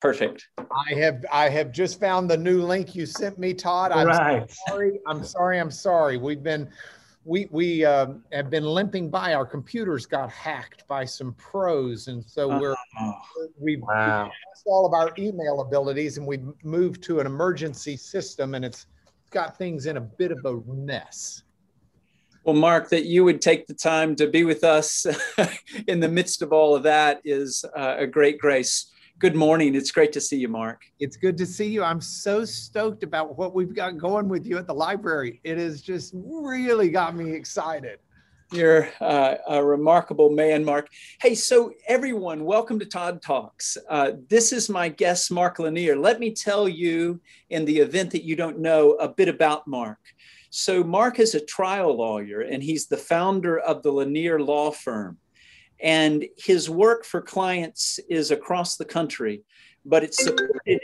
Perfect. I have I have just found the new link you sent me, Todd. I'm right. sorry. I'm sorry. I'm sorry. We've been we we uh, have been limping by. Our computers got hacked by some pros, and so we're Oh, we've Wow. lost all of our email abilities, and we've moved to an emergency system, and it's got things in a bit of a mess. Well, Mark, that you would take the time to be with us in the midst of all of that is uh, a great grace. Good morning. It's great to see you, Mark. It's good to see you. I'm so stoked about what we've got going with you at the library. It has just really got me excited. You're uh, a remarkable man, Mark. Hey, so everyone, welcome to Todd Talks. Uh, this is my guest, Mark Lanier. Let me tell you, in the event that you don't know, a bit about Mark. So, Mark is a trial lawyer, and he's the founder of the Lanier Law Firm. And his work for clients is across the country, but it's supported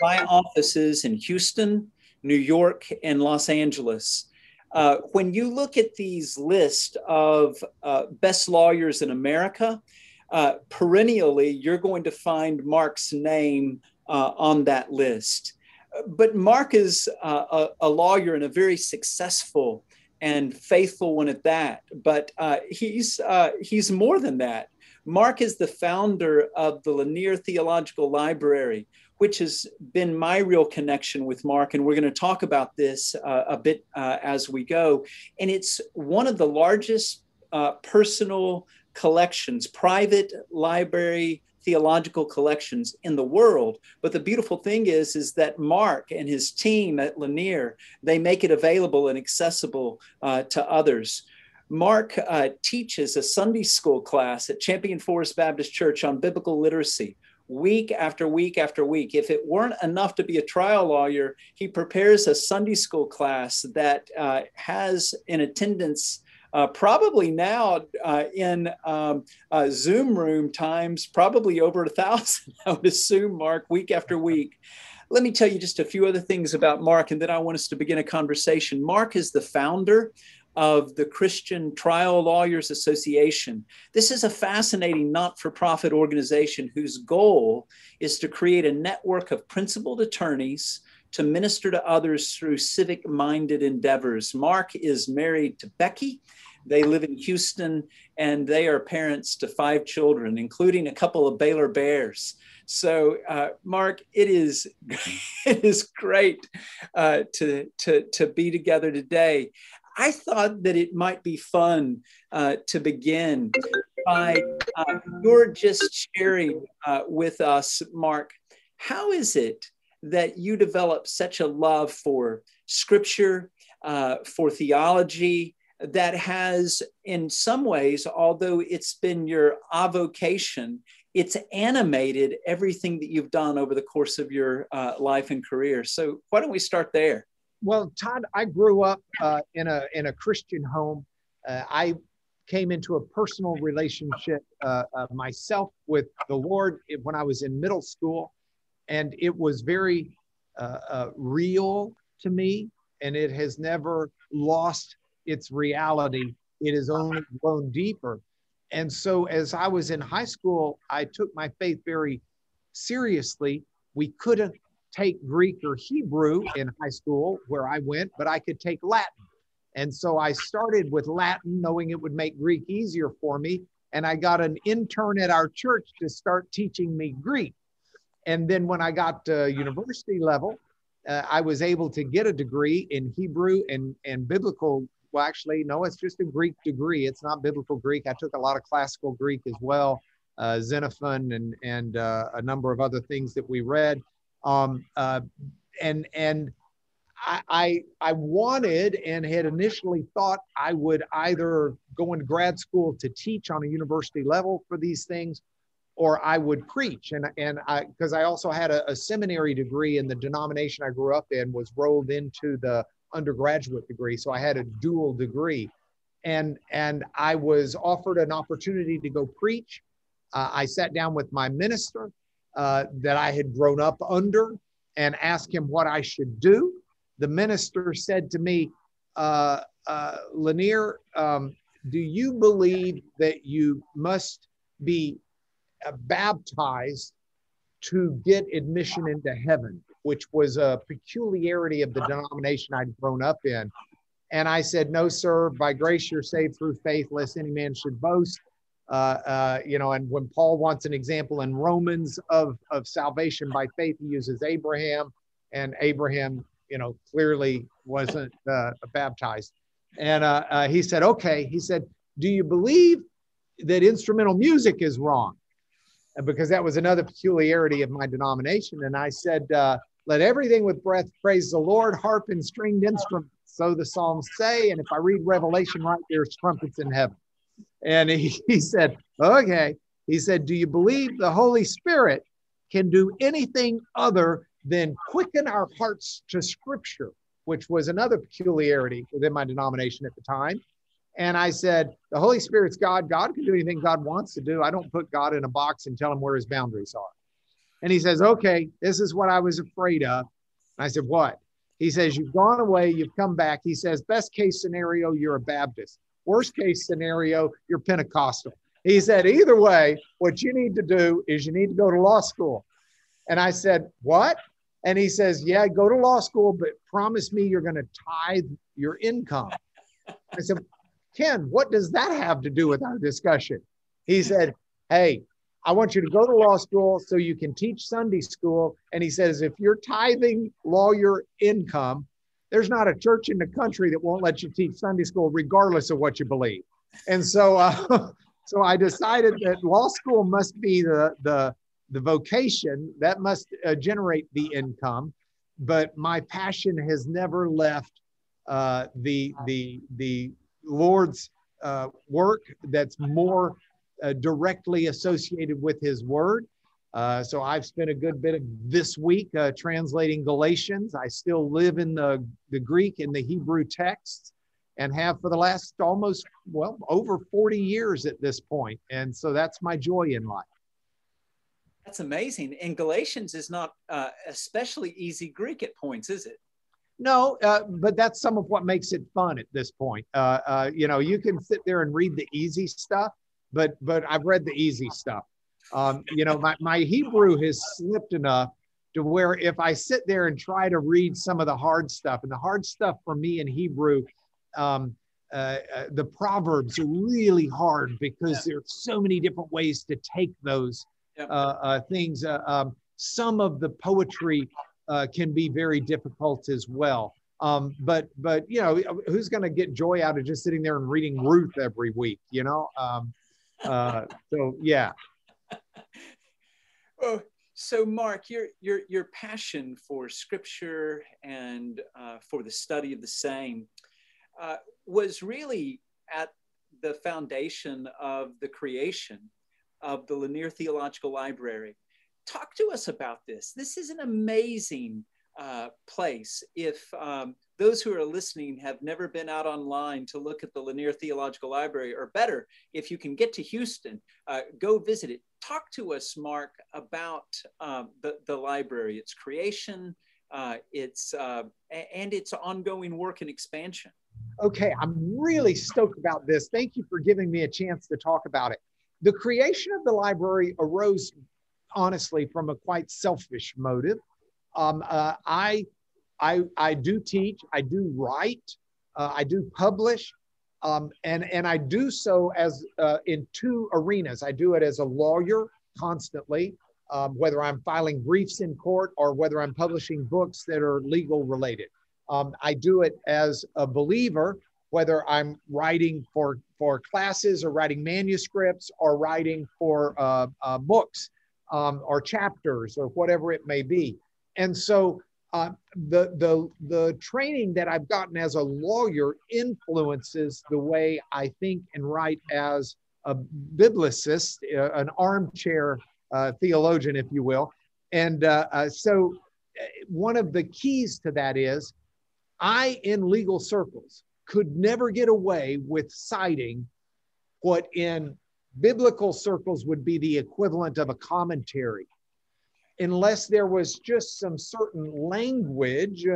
by offices in Houston, New York, and Los Angeles. Uh, when you look at these lists of uh, best lawyers in America, uh, perennially you're going to find Mark's name uh, on that list. But Mark is uh, a, a, lawyer and a very successful and faithful one at that. But uh, he's he's more than that. Mark is the founder of the Lanier Theological Library, which has been my real connection with Mark. And we're going to talk about this uh, a bit uh, as we go. And it's one of the largest uh, personal collections, private library theological collections in the world. But the beautiful thing is, is that Mark and his team at Lanier, they make it available and accessible uh, to others. Mark uh, teaches a Sunday school class at Champion Forest Baptist Church on biblical literacy week after week after week. If it weren't enough to be a trial lawyer, he prepares a Sunday school class that uh, has in attendance. Uh, probably now uh, in um, Zoom room times, probably over a thousand, I would assume, Mark, week after week. Let me tell you just a few other things about Mark, and then I want us to begin a conversation. Mark is the founder of the Christian Trial Lawyers Association. This is a fascinating not for profit organization whose goal is to create a network of principled attorneys to minister to others through civic minded endeavors. Mark is married to Becky. They live in Houston and they are parents to five children, including a couple of Baylor Bears. So, uh, Mark, it is it is great uh, to, to, to be together today. I thought that it might be fun uh, to begin by uh, you're just sharing uh, with us, Mark. How is it that you develop such a love for scripture, uh, for theology, that has, in some ways, although it's been your avocation, it's animated everything that you've done over the course of your uh, life and career. So, why don't we start there? Well, Todd, I grew up uh, in a in a Christian home. Uh, I came into a personal relationship uh, myself with the Lord when I was in middle school, and it was very uh, uh, real to me, and it has never lost its reality. It has only grown deeper. And so, as I was in high school, I took my faith very seriously. We couldn't take Greek or Hebrew in high school where I went, but I could take Latin. And so I started with Latin, knowing it would make Greek easier for me. And I got an intern at our church to start teaching me Greek. And then when I got to university level, uh, I was able to get a degree in Hebrew and, and biblical. Well, actually, no, it's just a Greek degree. It's not biblical Greek. I took a lot of classical Greek as well, uh, Xenophon and, and uh, a number of other things that we read um, uh, and and I, I I wanted and had initially thought I would either go into grad school to teach on a university level for these things, or I would preach. And and I because I also had a, a seminary degree in the denomination I grew up in was rolled into the undergraduate degree, so I had a dual degree. And and I was offered an opportunity to go preach. Uh, I sat down with my minister uh, that I had grown up under and asked him what I should do. The minister said to me, uh, uh, Lanier, um, do you believe that you must be baptized to get admission into heaven, which was a peculiarity of the denomination I'd grown up in. And I said, No, sir, by grace you're saved through faith, lest any man should boast. Uh, uh, you know, and when Paul wants an example in Romans of, of salvation by faith, he uses Abraham, and Abraham, you know, clearly wasn't uh, baptized. And uh, uh, he said, Okay, he said, Do you believe that instrumental music is wrong? Because that was another peculiarity of my denomination. And I said, uh, let everything with breath praise the Lord, harp and stringed instruments. So the Psalms say. And if I read Revelation right, there's trumpets in heaven. And he, he said, okay. He said, Do you believe the Holy Spirit can do anything other than quicken our hearts to Scripture, which was another peculiarity within my denomination at the time? And I said, The Holy Spirit's God. God can do anything God wants to do. I don't put God in a box and tell him where his boundaries are. And he says, Okay, this is what I was afraid of. And I said, What? He says, You've gone away, you've come back. He says, Best case scenario, you're a Baptist. Worst case scenario, you're Pentecostal. He said, Either way, what you need to do is you need to go to law school. And I said, What? And he says, Yeah, go to law school, but promise me you're going to tithe your income. I said, Ken, what does that have to do with our discussion? He said, Hey, I want you to go to law school so you can teach Sunday school. And he says, if you're tithing lawyer income, there's not a church in the country that won't let you teach Sunday school, regardless of what you believe. And so, uh, so I decided that law school must be the the the vocation that must uh, generate the income. But my passion has never left uh, the the the Lord's uh, work that's more uh, directly associated with His Word. Uh, so I've spent a good bit of this week uh, translating Galatians. I still live in the, the Greek and the Hebrew texts and have for the last almost, well, over 40 years at this point. And so that's my joy in life. That's amazing. And Galatians is not uh, especially easy Greek at points, is it? No, uh, but that's some of what makes it fun at this point. Uh, uh, you know, you can sit there and read the easy stuff, but but I've read the easy stuff. Um, you know, my, my Hebrew has slipped enough to where if I sit there and try to read some of the hard stuff, and the hard stuff for me in Hebrew, um, uh, uh, the proverbs are really hard because yeah. there's so many different ways to take those uh, uh, things. Uh, um, some of the poetry uh, can be very difficult as well. Um, but but you know who's going to get joy out of just sitting there and reading Ruth every week? You know. Um, uh, so yeah. Oh, so Mark, your your your passion for Scripture and uh, for the study of the same uh, was really at the foundation of the creation of the Lanier Theological Library talk to us about this. This is an amazing uh, place. If um, those who are listening have never been out online to look at the Lanier Theological Library, or better, if you can get to Houston, uh, go visit it. Talk to us, Mark, about um, the, the library, its creation, uh, its, uh, and its ongoing work and expansion. Okay, I'm really stoked about this. Thank you for giving me a chance to talk about it. The creation of the library arose honestly from a quite selfish motive. Um, uh, I, I, I do teach, I do write, uh, I do publish, um, and, and I do so as uh, in two arenas. I do it as a lawyer constantly, um, whether I'm filing briefs in court or whether I'm publishing books that are legal related. Um, I do it as a believer, whether I'm writing for, for classes or writing manuscripts or writing for uh, uh, books um, or chapters or whatever it may be. And so uh, the, the, the training that I've gotten as a lawyer influences the way I think and write as a biblicist, uh, an armchair uh, theologian, if you will. And uh, uh, so one of the keys to that is I, in legal circles, could never get away with citing what in biblical circles would be the equivalent of a commentary, unless there was just some certain language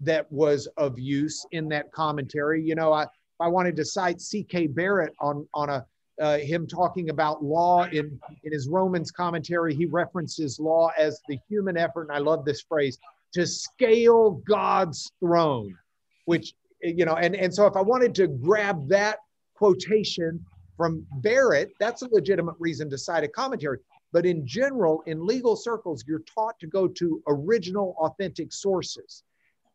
that was of use in that commentary. You know, I, I wanted to cite C.K. Barrett on, on a uh, him talking about law in, in his Romans commentary. He references law as the human effort, and I love this phrase to scale God's throne, which, you know, and, and so if I wanted to grab that quotation from Barrett, that's a legitimate reason to cite a commentary. But in general, in legal circles, you're taught to go to original, authentic sources.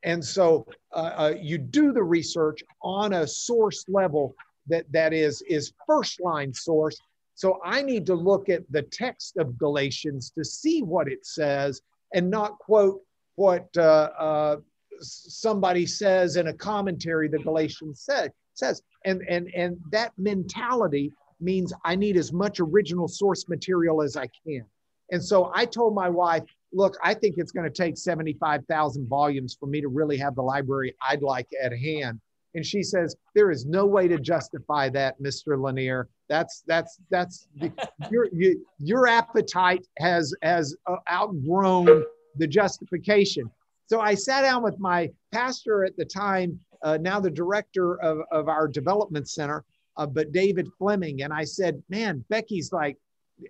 And so uh, uh, you do the research on a source level that, that is, is first line source. So I need to look at the text of Galatians to see what it says and not quote what uh, uh somebody says in a commentary the Galatians said, says. And, and, and that mentality means I need as much original source material as I can. And so I told my wife, look, I think it's going to take 75,000 volumes for me to really have the library I'd like at hand. And she says, there is no way to justify that, Mr. Lanier. That's, that's, that's, your, you, your appetite has, has uh, outgrown the justification. So I sat down with my pastor at the time, uh, now the director of, of our development center, uh, but David Fleming. And I said, man, Becky's like,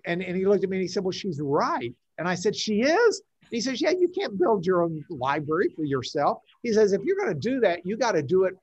and, and he looked at me and he said, well, she's right. And I said, she is? He says, yeah, you can't build your own library for yourself. He says, if you're going to do that, you got to do it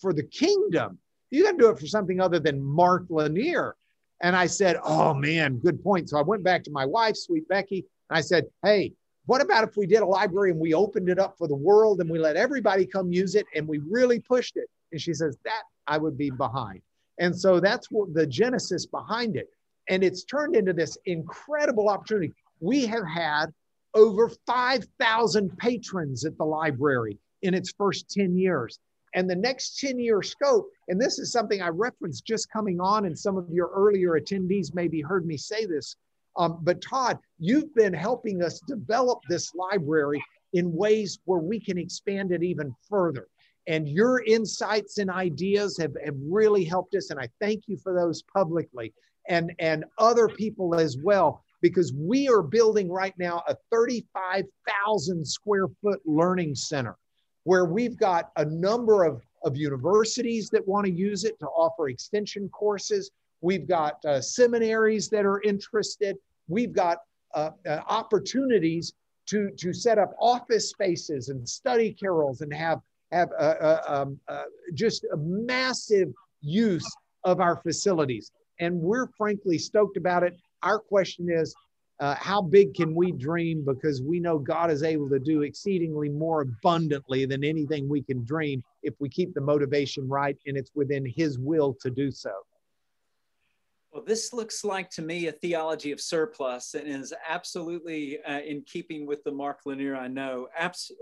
for the kingdom. You got to do it for something other than Mark Lanier. And I said, oh man, good point. So I went back to my wife, sweet Becky, and I said, hey, what about if we did a library and we opened it up for the world and we let everybody come use it and we really pushed it? And she says, that I would be behind. And so that's what the genesis behind it. And it's turned into this incredible opportunity. We have had over 5,000 patrons at the library in its first 10 years. And the next 10 year scope, and this is something I referenced just coming on, and some of your earlier attendees maybe heard me say this. Um, but Todd, you've been helping us develop this library in ways where we can expand it even further. And your insights and ideas have, have really helped us. And I thank you for those publicly and, and other people as well, because we are building right now a 35,000 square foot learning center where we've got a number of, of universities that want to use it to offer extension courses. We've got uh, seminaries that are interested. We've got uh, uh, opportunities to, to set up office spaces and study carrels and have have uh, uh, um, uh, just a massive use of our facilities. And we're frankly stoked about it. Our question is, uh, how big can we dream? Because we know God is able to do exceedingly more abundantly than anything we can dream if we keep the motivation right and it's within His will to do so. Well, this looks like to me a theology of surplus and is absolutely uh, in keeping with the Mark Lanier I know. Abs-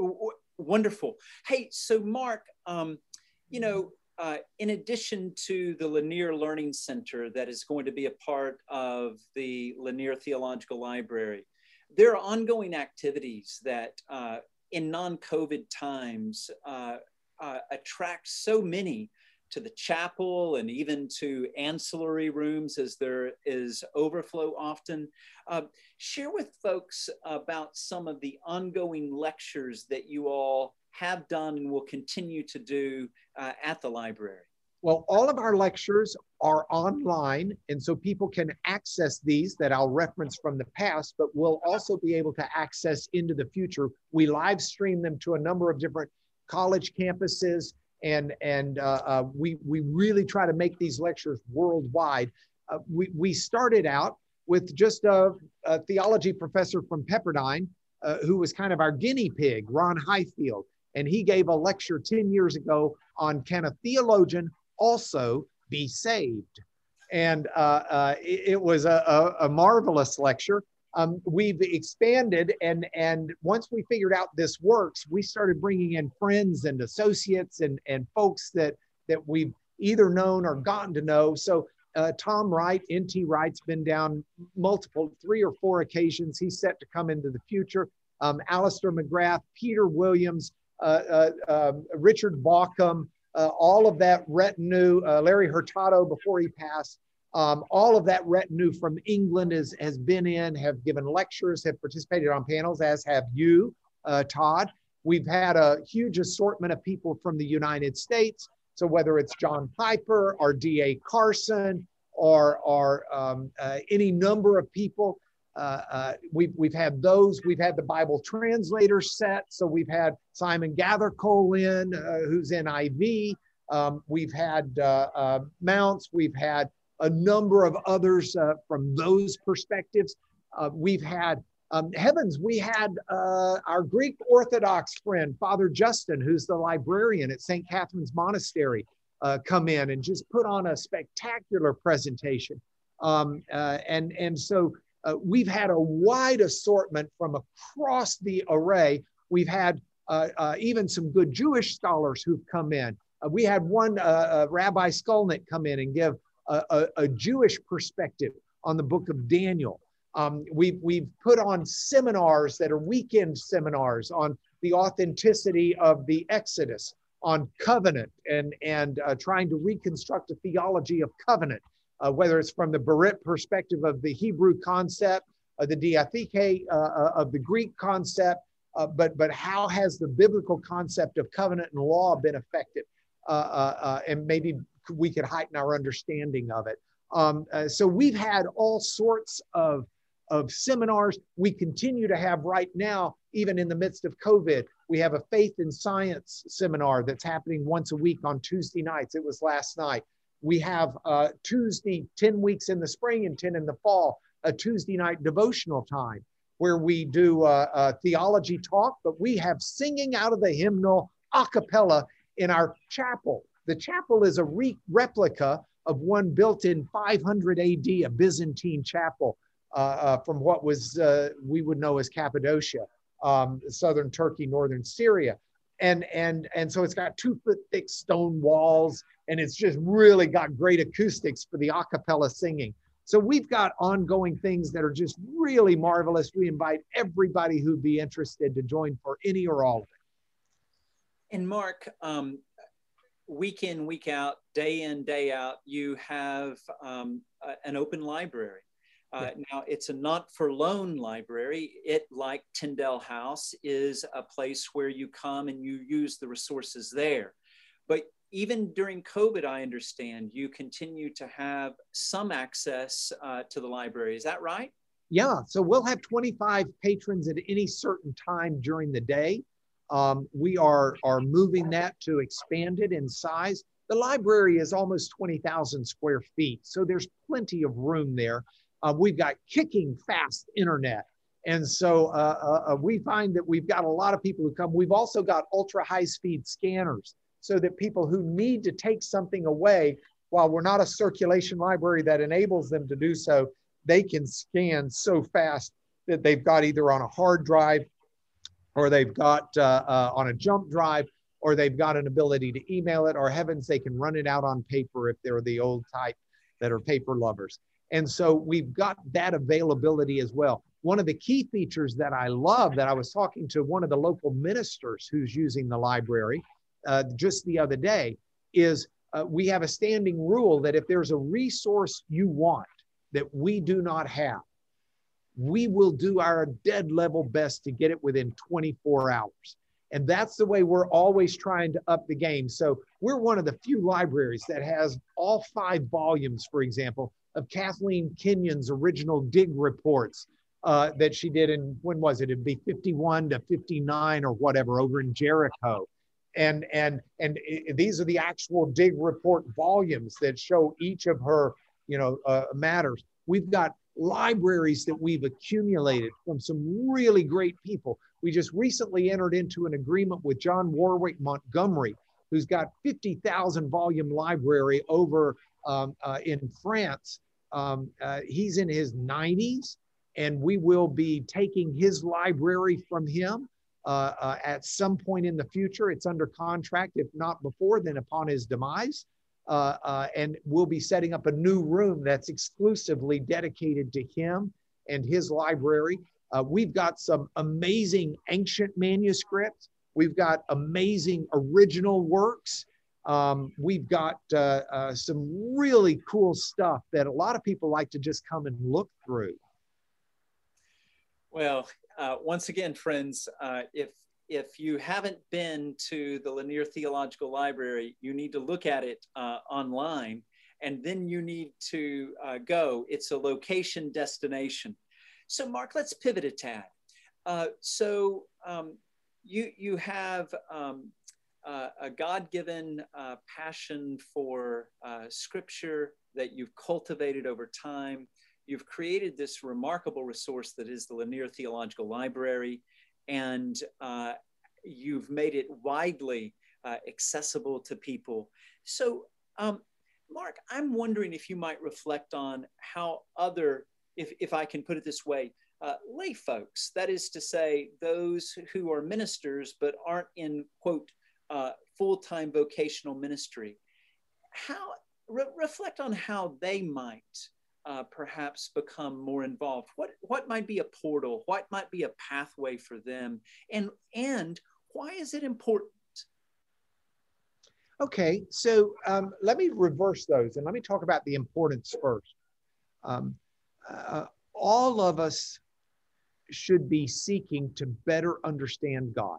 wonderful. Hey, so Mark, um, you know, uh, in addition to the Lanier Learning Center that is going to be a part of the Lanier Theological Library, there are ongoing activities that uh, in non COVID times uh, uh, attract so many to the chapel and even to ancillary rooms as there is overflow often. Uh, share with folks about some of the ongoing lectures that you all have done and will continue to do uh, at the library. Well, all of our lectures are online, and so people can access these that I'll reference from the past, but we'll also be able to access into the future. We live stream them to a number of different college campuses and and uh, uh, we we really try to make these lectures worldwide. Uh, we we started out with just a, a theology professor from Pepperdine uh, who was kind of our guinea pig, Ron Highfield, and he gave a lecture ten years ago on can a theologian also be saved, and uh, uh, it, it, was a, a, a marvelous lecture um, we've expanded and and once we figured out this works we started bringing in friends and associates and and folks that that we've either known or gotten to know. So uh, tom wright nt wright's been down multiple three or four occasions. He's set to come into the future. Um, Alister mcgrath peter williams uh, uh, um, richard bauckham uh, all of that retinue uh, larry hurtado before he passed um, all of that retinue from England is, has been in, have given lectures, have participated on panels, as have you, uh, Todd. We've had a huge assortment of people from the United States. So whether it's John Piper or D.A. Carson, or, or um, uh, any number of people. Uh, uh, we've, we've had those. We've had the Bible translator set. So we've had Simon Gathercole in, uh, who's NIV. Um, we've had uh, uh, Mounce. We've had a number of others uh, from those perspectives. we've had um, heavens, we had our Greek Orthodox friend, Father Justin, who's the librarian at St. Catherine's Monastery, come in and just put on a spectacular presentation. Um, and, and so uh, we've had a wide assortment from across the array. We've had uh, uh, even some good Jewish scholars who've come in. Uh, we had one uh, uh, Rabbi Skolnick come in and give a, a, a, Jewish perspective on the book of Daniel. Um, we've, we've put on seminars that are weekend seminars on the authenticity of the Exodus, on covenant, and, and trying to reconstruct a theology of covenant uh, whether it's from the Berit perspective of the Hebrew concept, uh, the diatheke uh, uh, of the Greek concept, uh, but, but how has the biblical concept of covenant and law been affected? Uh, and maybe we could heighten our understanding of it. Um, so we've had all sorts of, of seminars. We continue to have right now, even in the midst of COVID, we have a faith and science seminar that's happening once a week on Tuesday nights. It was last night we have uh, Tuesday, 10 weeks in the spring and 10 in the fall, a Tuesday night devotional time where we do a, a theology talk, but we have singing out of the hymnal a cappella in our chapel. The chapel is a re- replica of one built in 500 AD, a Byzantine chapel uh, uh, from what was uh, we would know as Cappadocia, um, southern Turkey, northern Syria. And and and so it's got two foot thick stone walls and it's just really got great acoustics for the a cappella singing. So we've got ongoing things that are just really marvelous. We invite everybody who'd be interested to join for any or all of it. And mark um, week in week out day in day out you have um, an open library uh, now, it's a not for loan library. It, like Tyndale House, is a place where you come and you use the resources there. But even during COVID, I understand you continue to have some access uh, to the library. Is that right? Yeah. So we'll have 25 patrons at any certain time during the day. Um, we are, are moving that to expand it in size. The library is almost 20,000 square feet, so there's plenty of room there. Uh, we've got kicking fast internet. And so uh, uh, uh, we find that we've got a lot of people who come. We've also got ultra high speed scanners so that people who need to take something away, while we're not a circulation library that enables them to do so, they can scan so fast that they've got either on a hard drive or they've got uh, uh, on a jump drive or they've got an ability to email it or heavens, they can run it out on paper if they're the old type that are paper lovers. And so we've got that availability as well. One of the key features that I love that I was talking to one of the local ministers who's using the library uh, just the other day is uh, we have a standing rule that if there's a resource you want that we do not have, we will do our dead level best to get it within 24 hours. And that's the way we're always trying to up the game. So we're one of the few libraries that has all five volumes, for example, of Kathleen Kenyon's original dig reports uh, that she did in, when was it? It'd be 51 to 59 or whatever over in Jericho. And, and, and it, these are the actual dig report volumes that show each of her, you know, uh, matters. We've got libraries that we've accumulated from some really great people. We just recently entered into an agreement with John Warwick Montgomery, who's got 50,000 volume library over um, uh, in France um, uh, he's in his 90s, and we will be taking his library from him uh, uh, at some point in the future. It's under contract, if not before, then upon his demise. Uh, uh, and we'll be setting up a new room that's exclusively dedicated to him and his library. Uh, we've got some amazing ancient manuscripts. We've got amazing original works. Um, we've got uh, uh, some really cool stuff that a lot of people like to just come and look through. Well, uh, once again, friends, if if you haven't been to the Lanier Theological Library, you need to look at it uh, online. and then you need to uh, go. It's a location destination. So, Mark, let's pivot a tad. Uh, so, um, you you have um, a God-given uh, passion for uh, Scripture that you've cultivated over time. You've created this remarkable resource that is the Lanier Theological Library, and uh, you've made it widely uh, accessible to people. So, um, Mark, I'm wondering if you might reflect on how other, if, if I can put it this way, uh, lay folks, that is to say, those who are ministers but aren't in, quote, uh, full time vocational ministry, how re- reflect on how they might uh, perhaps become more involved. What, what might be a portal? What might be a pathway for them? And, and why is it important? Okay, so um, let me reverse those and let me talk about the importance first. Um, uh, all of us should be seeking to better understand God.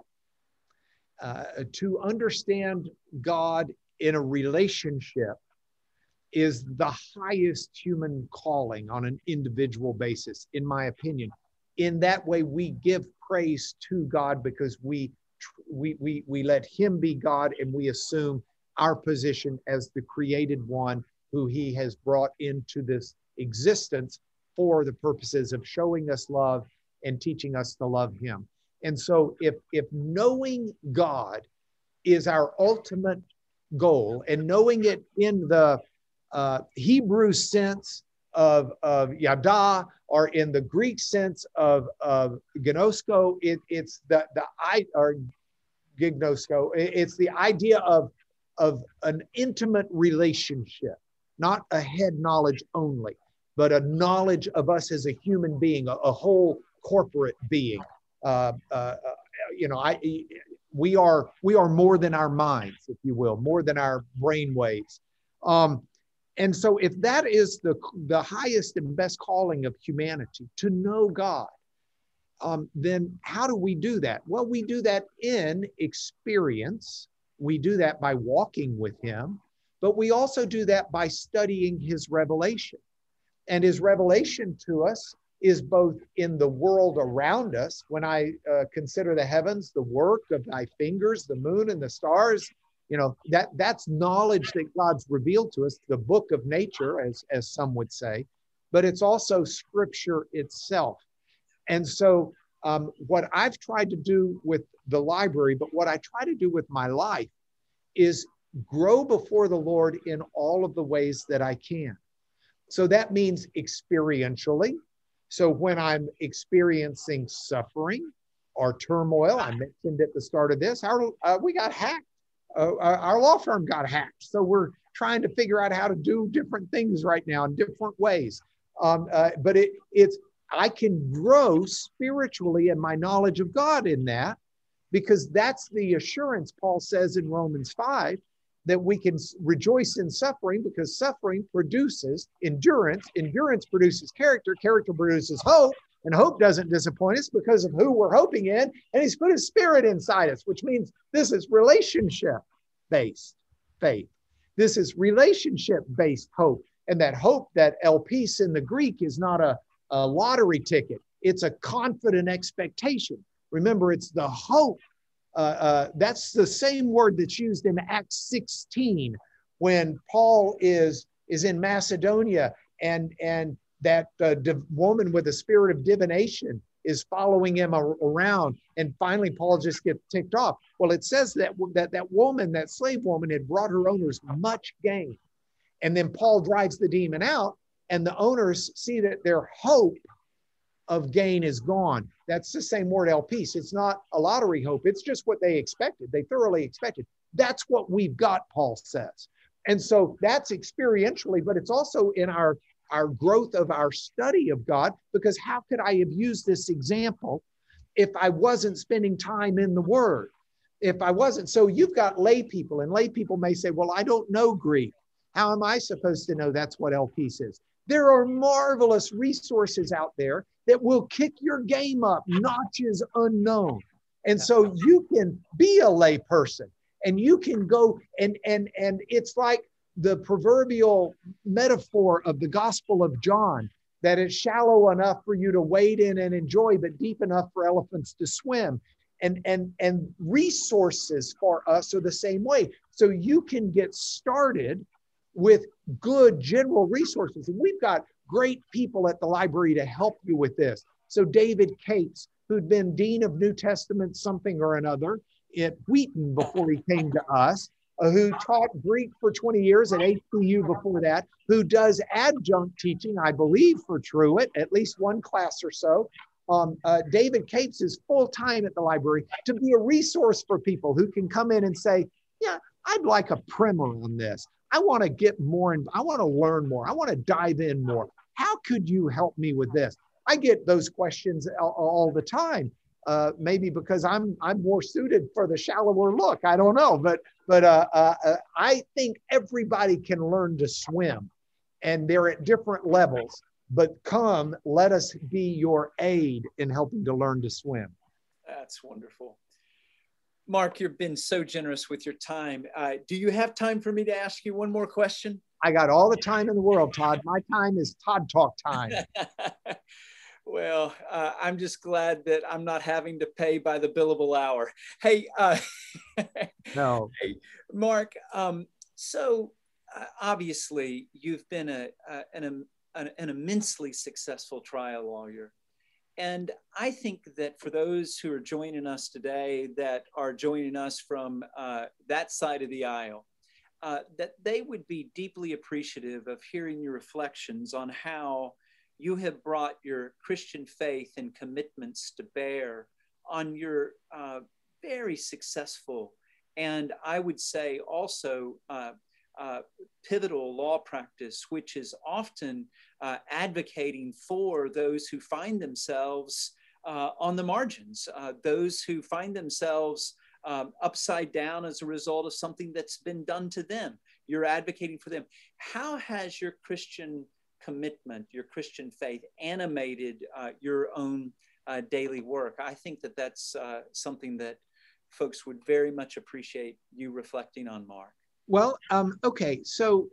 Uh, to understand God in a relationship is the highest human calling on an individual basis, in my opinion. In that way, we give praise to God because we we, we, we let him be God and we assume our position as the created one who he has brought into this existence for the purposes of showing us love and teaching us to love him. And so if if knowing God is our ultimate goal and knowing it in the uh, Hebrew sense of, of yada or in the Greek sense of, of gnosko, it, it's the, the I or gignosko, it's the idea of, of an intimate relationship, not a head knowledge only, but a knowledge of us as a human being, a, a whole corporate being. Uh, uh, uh, you know, I, we are we are more than our minds, if you will, more than our brain waves. Um, and so, if that is the the highest and best calling of humanity, to know God, um, then how do we do that? Well, we do that in experience. We do that by walking with Him, but we also do that by studying His revelation. And His revelation to us is both in the world around us. When I uh, consider the heavens, the work of thy fingers, the moon and the stars, you know that that's knowledge that God's revealed to us, the book of nature, as as some would say, but it's also Scripture itself. And so, um, what I've tried to do with the library, but what I try to do with my life, is grow before the Lord in all of the ways that I can. So that means experientially, so when I'm experiencing suffering or turmoil, I mentioned at the start of this, our, uh, we got hacked. Uh, our law firm got hacked. So we're trying to figure out how to do different things right now in different ways. Um, uh, but it, it's I can grow spiritually in my knowledge of God in that because that's the assurance Paul says in Romans 5 that we can rejoice in suffering because suffering produces endurance. Endurance produces character. Character produces hope. And hope doesn't disappoint us because of who we're hoping in. And he's put his spirit inside us, which means this is relationship based faith. This is relationship based hope. And that hope, that elpis in the Greek, is not a, a lottery ticket, it's a confident expectation. Remember, it's the hope uh, uh, that's the same word that's used in Acts 16 when Paul is is in Macedonia and and that uh, woman with a spirit of divination is following him around and finally Paul just gets ticked off. Well, it says that that that woman, that slave woman, had brought her owners much gain, and then Paul drives the demon out, and the owners see that their hope of gain is gone. That's the same word, elpis. It's not a lottery hope. It's just what they expected. They thoroughly expected. That's what we've got, Paul says. And so that's experientially, but it's also in our, our growth of our study of God, because how could I have used this example if I wasn't spending time in the Word? If I wasn't, so you've got lay people, and lay people may say, Well, I don't know Greek. How am I supposed to know that's what elpis is? There are marvelous resources out there that will kick your game up notches unknown. And so you can be a lay person and you can go and and and it's like the proverbial metaphor of the Gospel of John that it's shallow enough for you to wade in and enjoy, but deep enough for elephants to swim. And, and, and resources for us are the same way. So you can get started with good general resources. And we've got great people at the library to help you with this. So David Capes, who'd been Dean of New Testament something or another at Wheaton before he came to us, who taught Greek for 20 years at HBU before that, who does adjunct teaching, I believe, for Truett, at least one class or so. Um, uh, David Capes is full time at the library to be a resource for people who can come in and say, Yeah, I'd like a primer on this. I want to get more and I want to learn more. I want to dive in more. How could you help me with this? I get those questions all, all the time. Uh, maybe because I'm I'm more suited for the shallower look. I don't know, but but uh, uh, uh, I think everybody can learn to swim, and they're at different levels. But come, let us be your aid in helping to learn to swim. That's wonderful. Mark, you've been so generous with your time. Uh, do you have time for me to ask you one more question? I got all the time in the world, Todd. My time is Todd Talk time. Well, uh, I'm just glad that I'm not having to pay by the billable hour. Hey, uh, no, hey, Mark. Um, so uh, obviously, you've been a, an, an, an immensely successful trial lawyer. And I think that for those who are joining us today, that are joining us from uh, that side of the aisle, uh, that they would be deeply appreciative of hearing your reflections on how you have brought your Christian faith and commitments to bear on your uh, very successful and I would say also uh, uh, pivotal law practice, which is often uh, advocating for those who find themselves uh, on the margins, uh, those who find themselves um, upside down as a result of something that's been done to them. You're advocating for them. How has your Christian commitment, your Christian faith, animated uh, your own uh, daily work. I think that that's uh, something that folks would very much appreciate you reflecting on, Mark. Well, um, okay, so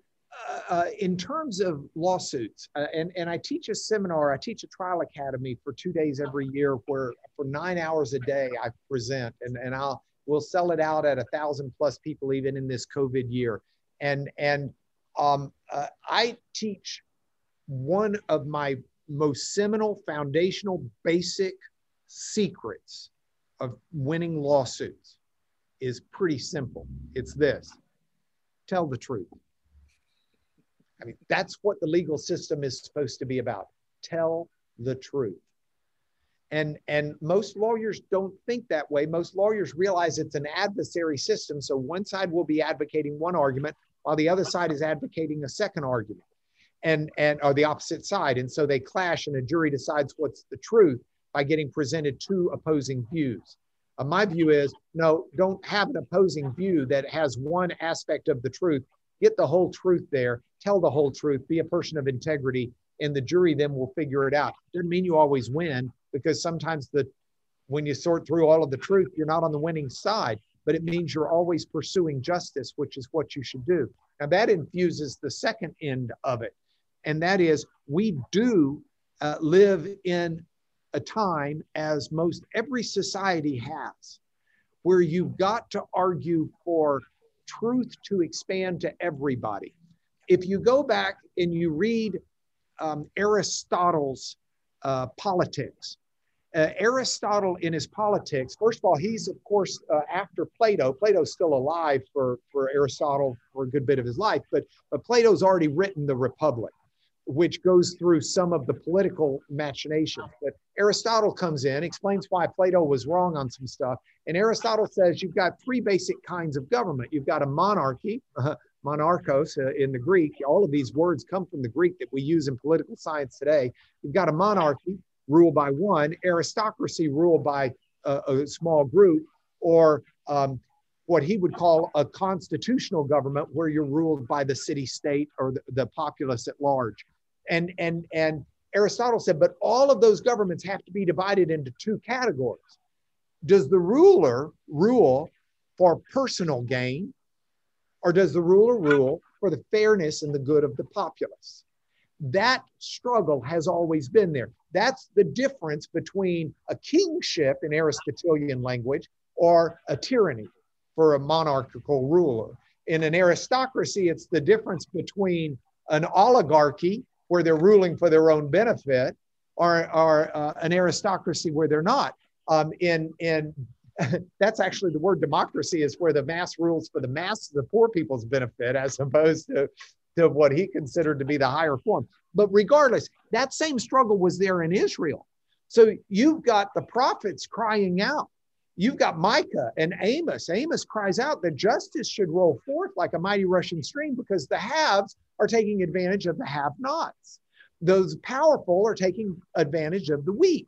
uh, uh, in terms of lawsuits, uh, and, and I teach a seminar, I teach a trial academy for two days every year where for nine hours a day I present and, and I'll we'll sell it out at a thousand plus people even in this COVID year. And and um, I teach one of my most seminal, foundational, basic secrets of winning lawsuits is pretty simple. It's this tell the truth. I mean, that's what the legal system is supposed to be about. Tell the truth. And, and most lawyers don't think that way. Most lawyers realize it's an adversary system. So one side will be advocating one argument while the other side is advocating a second argument and and or the opposite side. And so they clash and a jury decides what's the truth by getting presented two opposing views. Uh, my view is no don't have an opposing view that has one aspect of the truth. Get the whole truth there. Tell the whole truth. Be a person of integrity and the jury then will figure it out. Doesn't mean you always win because sometimes the when you sort through all of the truth you're not on the winning side but it means you're always pursuing justice which is what you should do. Now that infuses the second end of it and that is we do uh, live in a time, as most every society has, where you've got to argue for truth to expand to everybody. If you go back and you read um, Aristotle's uh, politics, uh, Aristotle in his politics, first of all, he's of course uh, after Plato. Plato's still alive for, for Aristotle for a good bit of his life, but, but Plato's already written the Republic which goes through some of the political machinations. But Aristotle comes in, explains why Plato was wrong on some stuff. And Aristotle says you've got three basic kinds of government. You've got a monarchy, uh, monarchos uh, in the Greek. All of these words come from the Greek that we use in political science today. You've got a monarchy ruled by one, aristocracy ruled by a, a small group, or um, what he would call a constitutional government where you're ruled by the city state or the, the populace at large. And, and, and Aristotle said, but all of those governments have to be divided into two categories. Does the ruler rule for personal gain, or does the ruler rule for the fairness and the good of the populace. That struggle has always been there. That's the difference between a kingship in Aristotelian language or a tyranny for a monarchical ruler. In an aristocracy, it's the difference between an oligarchy where they're ruling for their own benefit or, or uh, an aristocracy where they're not. Um, in in that's actually the word democracy is where the mass rules for the mass, the poor people's benefit, as opposed to, to what he considered to be the higher form. But regardless, that same struggle was there in Israel. So you've got the prophets crying out. You've got Micah and Amos. Amos cries out that justice should roll forth like a mighty rushing stream because the haves are taking advantage of the have nots. Those powerful are taking advantage of the weak.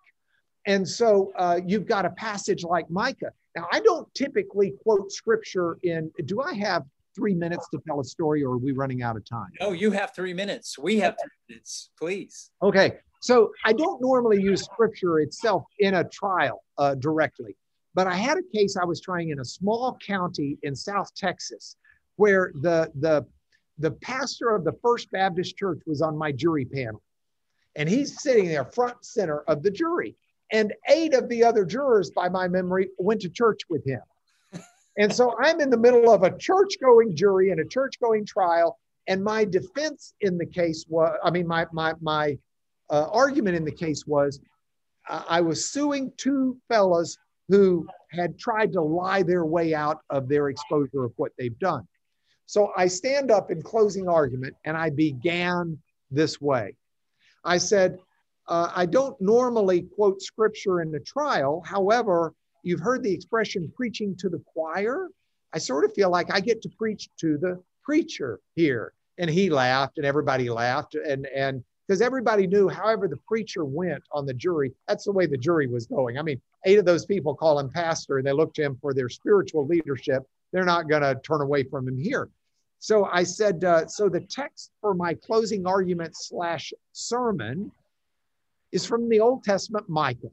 And so uh, you've got a passage like Micah. Now, I don't typically quote scripture in, do I have three minutes to tell a story or are we running out of time? No, you have three minutes. We have three minutes, please. Okay. So I don't normally use scripture itself in a trial uh, directly, but I had a case I was trying in a small county in South Texas where the, the, the pastor of the First Baptist Church was on my jury panel. And he's sitting there front center of the jury and eight of the other jurors, by my memory, went to church with him. And so I'm in the middle of a church going jury and a church going trial. And my defense in the case was I mean, my, my, my uh, argument in the case was uh, I was suing two fellas who had tried to lie their way out of their exposure of what they've done. So I stand up in closing argument and I began this way. I said, uh, I don't normally quote scripture in the trial. However, you've heard the expression preaching to the choir. I sort of feel like I get to preach to the preacher here. And he laughed and everybody laughed. And, and because everybody knew, however, the preacher went on the jury, that's the way the jury was going. I mean, eight of those people call him pastor and they look to him for their spiritual leadership. They're not going to turn away from him here. So I said, uh, so the text for my closing argument slash sermon is from the Old Testament Micah,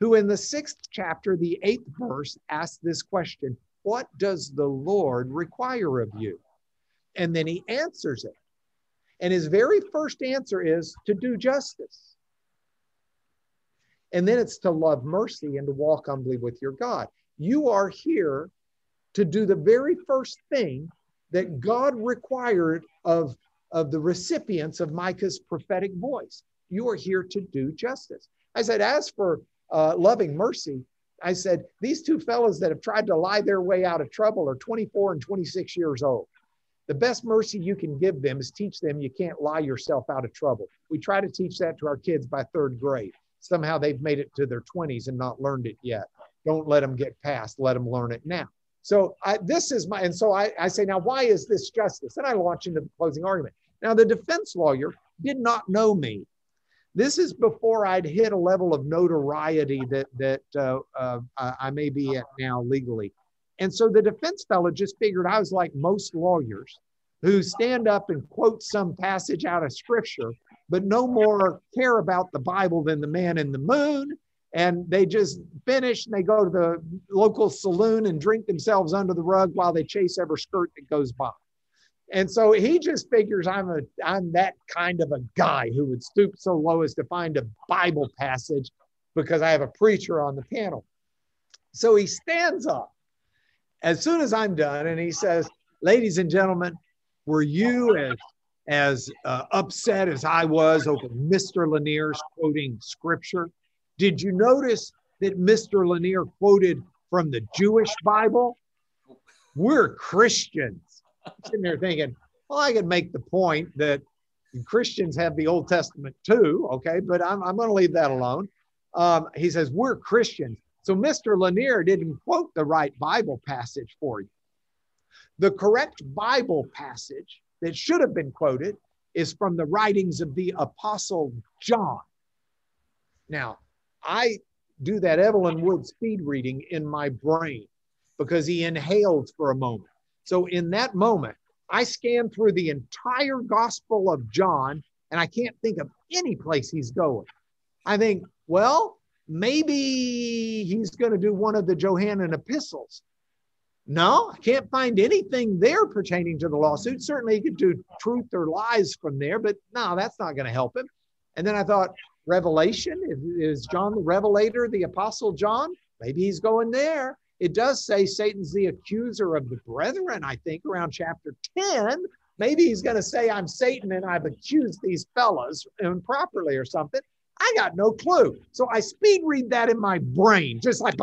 who in the sixth chapter, the eighth verse, asks this question What does the Lord require of you? And then he answers it. And his very first answer is to do justice. And then it's to love mercy and to walk humbly with your God. You are here to do the very first thing that God required of, of the recipients of Micah's prophetic voice you are here to do justice. I said, as for uh, loving mercy, I said, these two fellows that have tried to lie their way out of trouble are 24 and 26 years old. The best mercy you can give them is teach them you can't lie yourself out of trouble. We try to teach that to our kids by third grade. Somehow they've made it to their 20s and not learned it yet. Don't let them get past, let them learn it now. So I, this is my, and so I, I say, now, why is this justice? And I launch into the closing argument. Now, the defense lawyer did not know me this is before I'd hit a level of notoriety that that uh, uh, I may be at now legally. And so the defense fellow just figured I was like most lawyers who stand up and quote some passage out of scripture, but no more care about the Bible than the man in the moon. And they just finish and they go to the local saloon and drink themselves under the rug while they chase every skirt that goes by. And so he just figures I'm a I'm that kind of a guy who would stoop so low as to find a Bible passage because I have a preacher on the panel. So he stands up as soon as I'm done and he says, "Ladies and gentlemen, were you as as uh, upset as I was over Mr. Lanier's quoting scripture? Did you notice that Mr. Lanier quoted from the Jewish Bible? We're Christians sitting there thinking, well, I could make the point that Christians have the Old Testament too, okay, but I'm, I'm going to leave that alone. Um, he says, We're Christians. So Mr. Lanier didn't quote the right Bible passage for you. The correct Bible passage that should have been quoted is from the writings of the Apostle John. Now, I do that Evelyn Wood speed reading in my brain because he inhaled for a moment. So in that moment, I scan through the entire Gospel of John and I can't think of any place he's going. I think, well, maybe he's going to do one of the Johannine epistles. No, I can't find anything there pertaining to the lawsuit. Certainly, he could do truth or lies from there, but no, that's not going to help him. And then I thought, Revelation is John the Revelator, the Apostle John? Maybe he's going there. It does say Satan's the accuser of the brethren, I think, around chapter 10. Maybe he's going to say, I'm Satan and I've accused these fellas improperly or something. I got no clue. So I speed read that in my brain, just like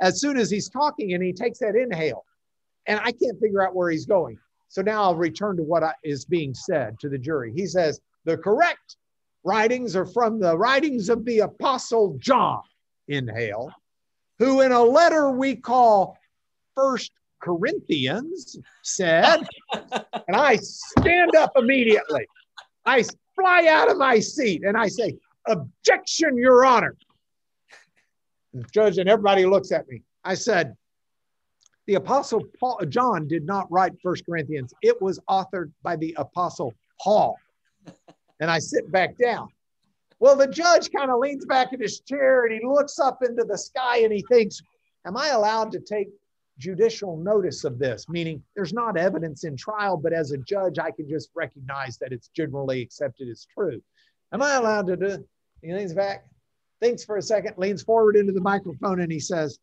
as soon as he's talking and he takes that inhale. And I can't figure out where he's going. So now I'll return to what is being said to the jury. He says, the correct writings are from the writings of the Apostle John, inhale, who in a letter we call First Corinthians said, and I stand up immediately. I fly out of my seat and I say, Objection, Your Honor. And judge and everybody looks at me. I said, the apostle Paul, John did not write First Corinthians. It was authored by the apostle Paul. And I sit back down. Well, the judge kind of leans back in his chair and he looks up into the sky and he thinks, Am I allowed to take judicial notice of this? Meaning there's not evidence in trial, but as a judge, I can just recognize that it's generally accepted as true. Am I allowed to do? He leans back, thinks for a second, leans forward into the microphone, and he says,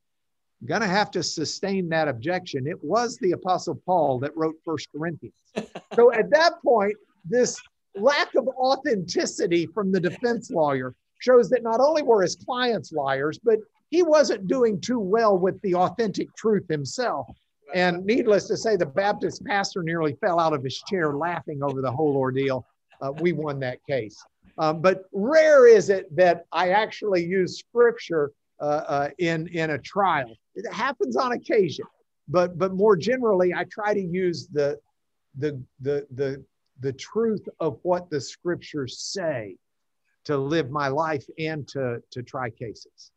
I'm going to have to sustain that objection. It was the Apostle Paul that wrote First Corinthians. so at that point, this lack of authenticity from the defense lawyer shows that not only were his clients liars, but he wasn't doing too well with the authentic truth himself. And needless to say, the Baptist pastor nearly fell out of his chair laughing over the whole ordeal. Uh, we won that case. Um, but rare is it that I actually use scripture uh, uh, in, in a trial. It happens on occasion, but, but more generally, I try to use the, the, the, the, the truth of what the scriptures say to live my life and to, to try cases.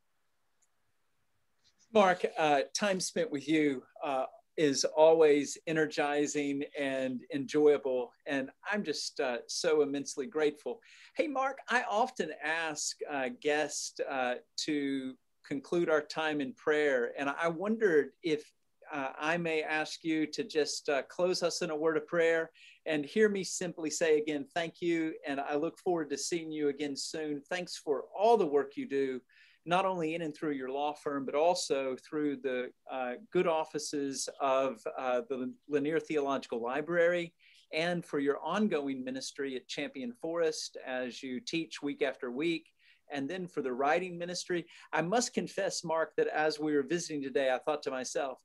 Mark, uh, time spent with you uh, is always energizing and enjoyable. And I'm just uh, so immensely grateful. Hey, Mark, I often ask uh, guests uh, to conclude our time in prayer. And I wondered if uh, I may ask you to just close us in a word of prayer and hear me simply say again, thank you. And I look forward to seeing you again soon. Thanks for all the work you do not only in and through your law firm, but also through the uh, good offices of uh, the Lanier Theological Library and for your ongoing ministry at Champion Forest as you teach week after week. And then for the writing ministry, I must confess, Mark, that as we were visiting today, I thought to myself,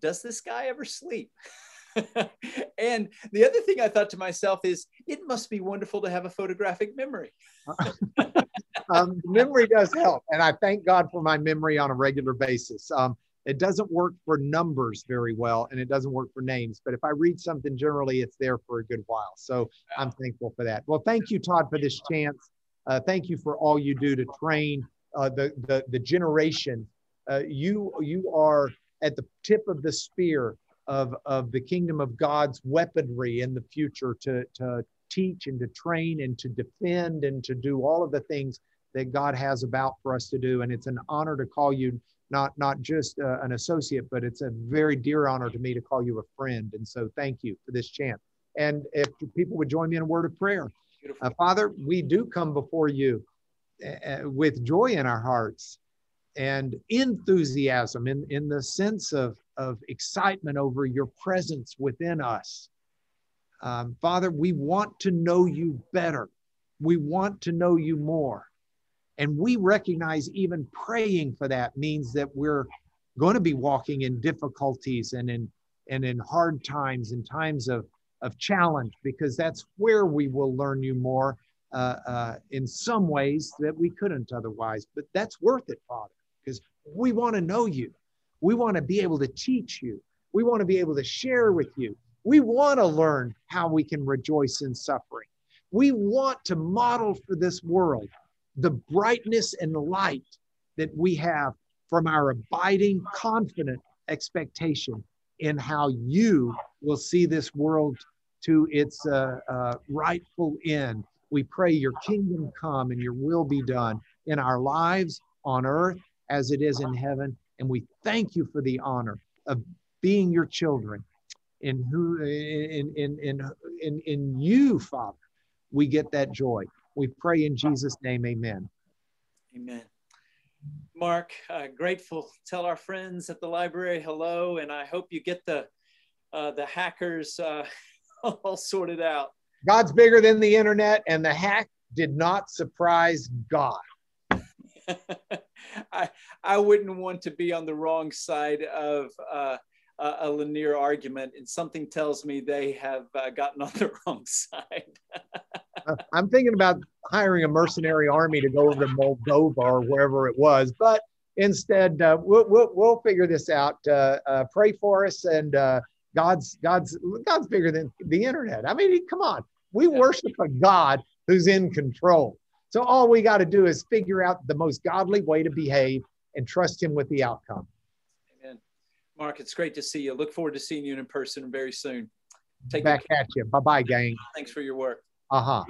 does this guy ever sleep? and the other thing I thought to myself is, it must be wonderful to have a photographic memory. um, memory does help, and I thank God for my memory on a regular basis. Um, it doesn't work for numbers very well, and it doesn't work for names. But if I read something, generally it's there for a good while. So I'm thankful for that. Well, thank you, Todd, for this chance. Uh, thank you for all you do to train uh, the, the the generation. Uh, you you are at the tip of the spear of, of the kingdom of God's weaponry in the future to, to teach and to train and to defend and to do all of the things that God has about for us to do. And it's an honor to call you not, not just uh, an associate, but it's a very dear honor to me to call you a friend. And so thank you for this chance. And if people would join me in a word of prayer. Uh, Father, we do come before you uh, with joy in our hearts and enthusiasm in, in the sense of of excitement over your presence within us. Um, Father, we want to know you better. We want to know you more. And we recognize even praying for that means that we're going to be walking in difficulties and in and in hard times and times of, of challenge because that's where we will learn you more uh, uh, in some ways that we couldn't otherwise. But that's worth it, Father, because we want to know you. We want to be able to teach you. We want to be able to share with you. We want to learn how we can rejoice in suffering. We want to model for this world the brightness and light that we have from our abiding, confident expectation in how you will see this world to its uh, uh, rightful end. We pray your kingdom come and your will be done in our lives on earth as it is in heaven. And we thank you for the honor of being your children. In who in in in in in you, Father, we get that joy. We pray in Jesus' name, Amen. Amen. Mark, uh, grateful. Tell our friends at the library hello, and I hope you get the uh, the hackers uh, all sorted out. God's bigger than the internet, and the hack did not surprise God. I I wouldn't want to be on the wrong side of uh, a Lanier argument, and something tells me they have uh, gotten on the wrong side. Uh, I'm thinking about hiring a mercenary army to go over to Moldova or wherever it was, but instead, uh, we'll, we'll, we'll figure this out. Uh, uh, pray for us, and uh, God's God's God's bigger than the internet. I mean, come on, we worship a God who's in control. So all we got to do is figure out the most godly way to behave and trust Him with the outcome. Amen. Mark, it's great to see you. Look forward to seeing you in person very soon. Take back at you. Bye bye, gang. Thanks for your work. Uh huh.